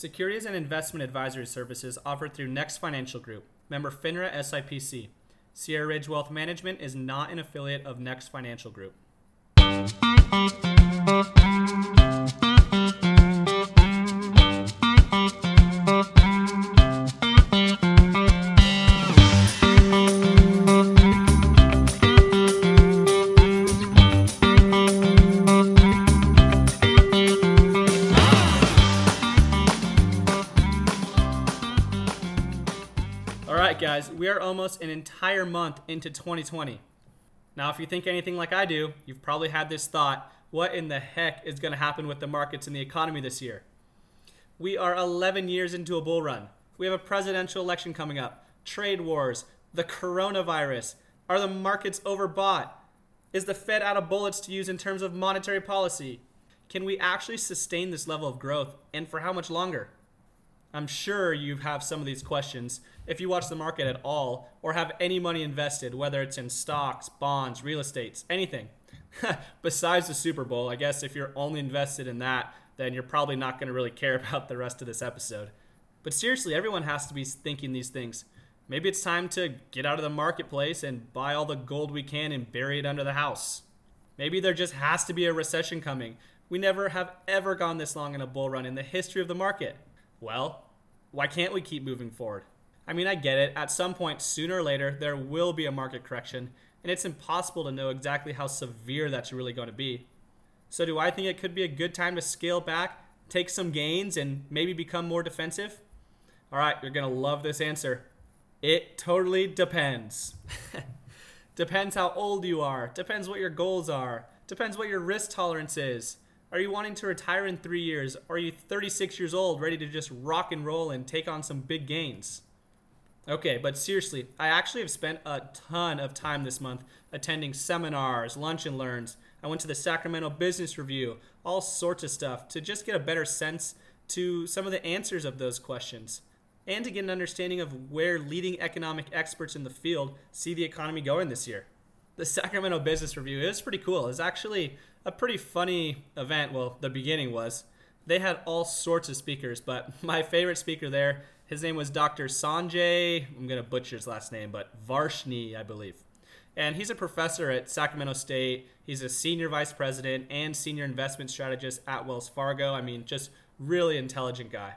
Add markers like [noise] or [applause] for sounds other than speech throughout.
Securities and investment advisory services offered through Next Financial Group, member FINRA SIPC. Sierra Ridge Wealth Management is not an affiliate of Next Financial Group. We are almost an entire month into 2020. Now, if you think anything like I do, you've probably had this thought what in the heck is going to happen with the markets and the economy this year? We are 11 years into a bull run. We have a presidential election coming up, trade wars, the coronavirus. Are the markets overbought? Is the Fed out of bullets to use in terms of monetary policy? Can we actually sustain this level of growth and for how much longer? I'm sure you have some of these questions if you watch the market at all or have any money invested, whether it's in stocks, bonds, real estates, anything. [laughs] Besides the Super Bowl, I guess if you're only invested in that, then you're probably not going to really care [laughs] about the rest of this episode. But seriously, everyone has to be thinking these things. Maybe it's time to get out of the marketplace and buy all the gold we can and bury it under the house. Maybe there just has to be a recession coming. We never have ever gone this long in a bull run in the history of the market. Well, why can't we keep moving forward? I mean, I get it. At some point, sooner or later, there will be a market correction, and it's impossible to know exactly how severe that's really going to be. So, do I think it could be a good time to scale back, take some gains, and maybe become more defensive? All right, you're going to love this answer. It totally depends. [laughs] depends how old you are, depends what your goals are, depends what your risk tolerance is. Are you wanting to retire in three years? Are you 36 years old, ready to just rock and roll and take on some big gains? Okay, but seriously, I actually have spent a ton of time this month attending seminars, lunch and learns. I went to the Sacramento Business Review, all sorts of stuff to just get a better sense to some of the answers of those questions and to get an understanding of where leading economic experts in the field see the economy going this year. The Sacramento Business Review It was pretty cool. It's actually a pretty funny event. Well, the beginning was. They had all sorts of speakers, but [laughs] my favorite speaker there, his name was Dr. Sanjay, I'm going to butcher his last name, but Varshney, I believe. And he's a professor at Sacramento State. He's a senior vice president and senior investment strategist at Wells Fargo. I mean, just really intelligent guy.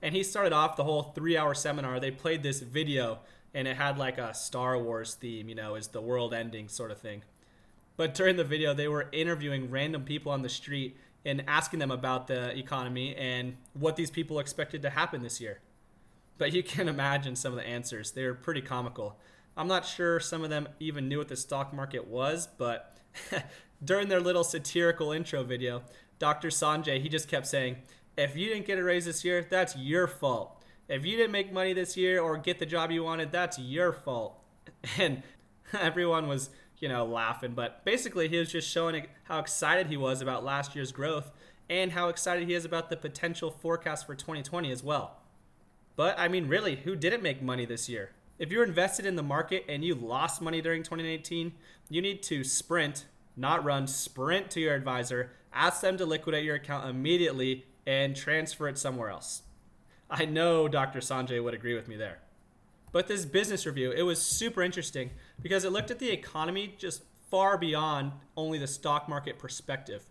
And he started off the whole three hour seminar. They played this video, and it had like a Star Wars theme, you know, is the world ending sort of thing. But during the video, they were interviewing random people on the street and asking them about the economy and what these people expected to happen this year. But you can [laughs] imagine some of the answers. They were pretty comical. I'm not sure some of them even knew what the stock market was, but [laughs] during their little satirical intro video, Dr. Sanjay, he just kept saying, if you didn't get a raise this year, that's your fault. If you didn't make money this year or get the job you wanted, that's your fault. [laughs] And everyone was you know, laughing. But basically, he was just showing how excited he was about last year's growth and how excited he is about the potential forecast for 2020 as well. But I mean, really, who didn't make money this year? If you're invested in the market and you lost money during 2018, you need to sprint, not run, sprint to your advisor, ask them to liquidate your account immediately and transfer it somewhere else. I know Dr. Sanjay would agree with me there. But this business review, it was super interesting because it looked at the economy just far beyond only the stock market perspective.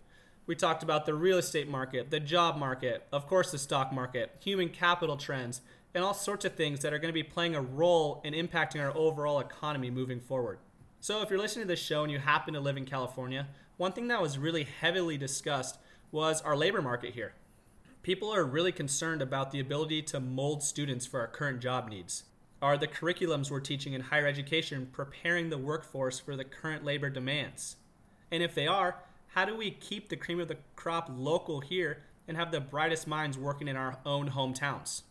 We talked about the real estate market, the job market, of course, the stock market, human capital trends, and all sorts of things that are going to be playing a role in impacting our overall economy moving forward. So, if you're listening to this show and you happen to live in California, one thing that was really heavily discussed was our labor market here. People are really concerned about the ability to mold students for our current job needs. Are the curriculums we're teaching in higher education preparing the workforce for the current labor demands? And if they are, how do we keep the cream of the crop local here and have the brightest minds working in our own hometowns?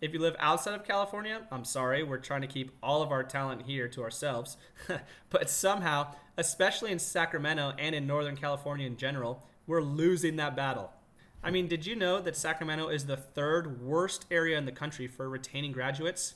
If you live outside of California, I'm sorry, we're trying to keep all of our talent here to ourselves. [laughs] but somehow, especially in Sacramento and in Northern California in general, we're losing that battle. I mean, did you know that Sacramento is the third worst area in the country for retaining graduates?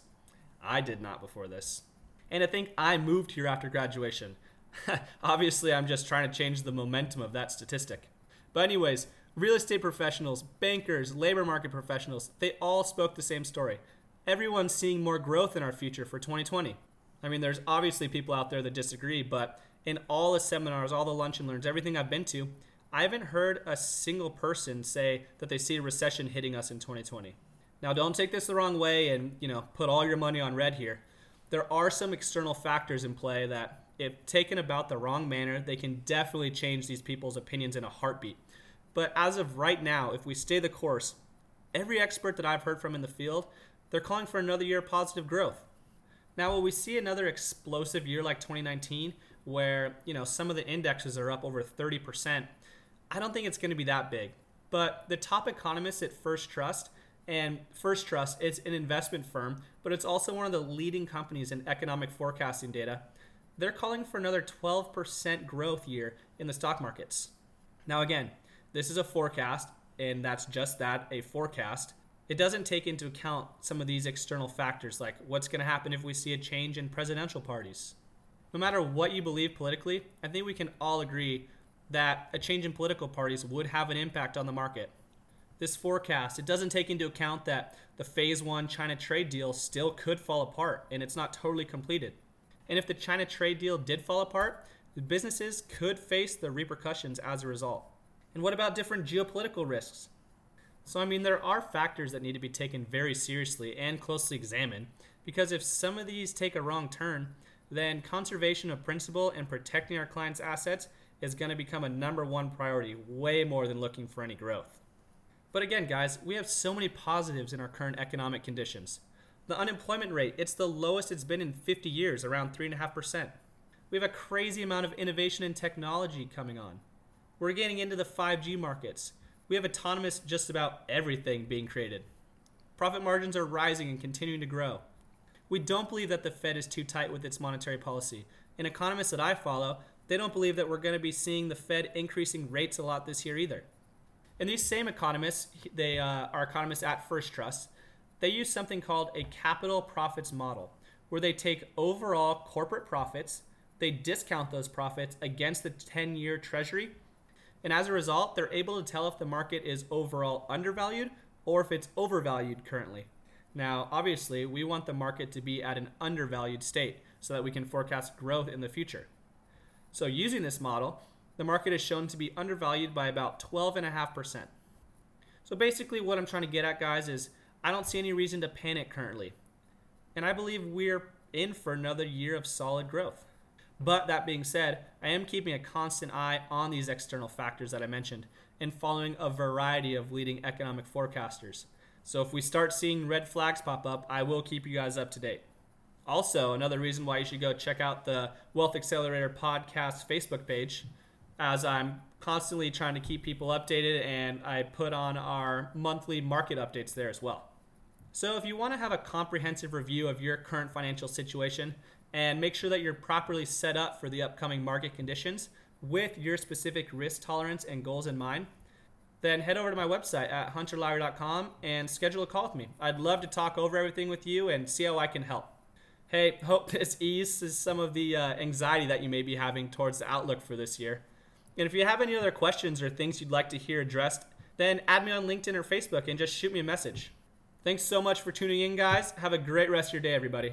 I did not before this. And I think I moved here after graduation. [laughs] Obviously, I'm just trying to change the momentum of that statistic. But, anyways, Real estate professionals, bankers, labor market professionals, they all spoke the same story. Everyone's seeing more growth in our future for 2020. I mean, there's obviously people out there that disagree, but in all the seminars, all the lunch and learns, everything I've been to, I haven't heard a single person say that they see a recession hitting us in 2020. Now, don't take this the wrong way and, you know, put all your money on red here. There are some external factors in play that, if taken about the wrong manner, they can definitely change these people's opinions in a heartbeat. But as of right now, if we stay the course, every expert that I've heard from in the field, they're calling for another year of positive growth. Now, will we see another explosive year like 2019 where, you know, some of the indexes are up over 30%? I don't think it's going to be that big. But the top economists at First Trust and First Trust, it's an investment firm, but it's also one of the leading companies in economic forecasting data. They're calling for another 12% growth year in the stock markets. Now, again, this is a forecast, and that's just that a forecast. It doesn't take into account some of these external factors like what's going to happen if we see a change in presidential parties. No matter what you believe politically, I think we can all agree that a change in political parties would have an impact on the market. This forecast, it doesn't take into account that the phase 1 China trade deal still could fall apart and it's not totally completed. And if the China trade deal did fall apart, the businesses could face the repercussions as a result. And what about different geopolitical risks? So, I mean, there are factors that need to be taken very seriously and closely examined because if some of these take a wrong turn, then conservation of principle and protecting our clients' assets is going to become a number one priority, way more than looking for any growth. But again, guys, we have so many positives in our current economic conditions. The unemployment rate, it's the lowest it's been in 50 years, around 3.5%. We have a crazy amount of innovation and technology coming on. We're getting into the 5G markets. We have autonomous just about everything being created. Profit margins are rising and continuing to grow. We don't believe that the Fed is too tight with its monetary policy. And economists that I follow, they don't believe that we're going to be seeing the Fed increasing rates a lot this year either. And these same economists, they uh, are economists at First Trust, they use something called a capital profits model, where they take overall corporate profits, they discount those profits against the 10 year treasury, and as a result, they're able to tell if the market is overall undervalued or if it's overvalued currently. Now, obviously, we want the market to be at an undervalued state so that we can forecast growth in the future. So, using this model, the market is shown to be undervalued by about 12.5%. So, basically, what I'm trying to get at, guys, is I don't see any reason to panic currently. And I believe we're in for another year of solid growth. But that being said, I am keeping a constant eye on these external factors that I mentioned and following a variety of leading economic forecasters. So if we start seeing red flags pop up, I will keep you guys up to date. Also, another reason why you should go check out the Wealth Accelerator podcast Facebook page, as I'm constantly trying to keep people updated and I put on our monthly market updates there as well. So, if you want to have a comprehensive review of your current financial situation, and make sure that you're properly set up for the upcoming market conditions with your specific risk tolerance and goals in mind, then head over to my website at hunterlowry.com and schedule a call with me. I'd love to talk over everything with you and see how I can help. Hey, hope [laughs] this eases some of the uh, anxiety that you may be having towards the outlook for this year. And if you have any other questions or things you'd like to hear addressed, then add me on LinkedIn or Facebook and just shoot me a message. Thanks so much for tuning in, guys. Have a great rest of your day, everybody.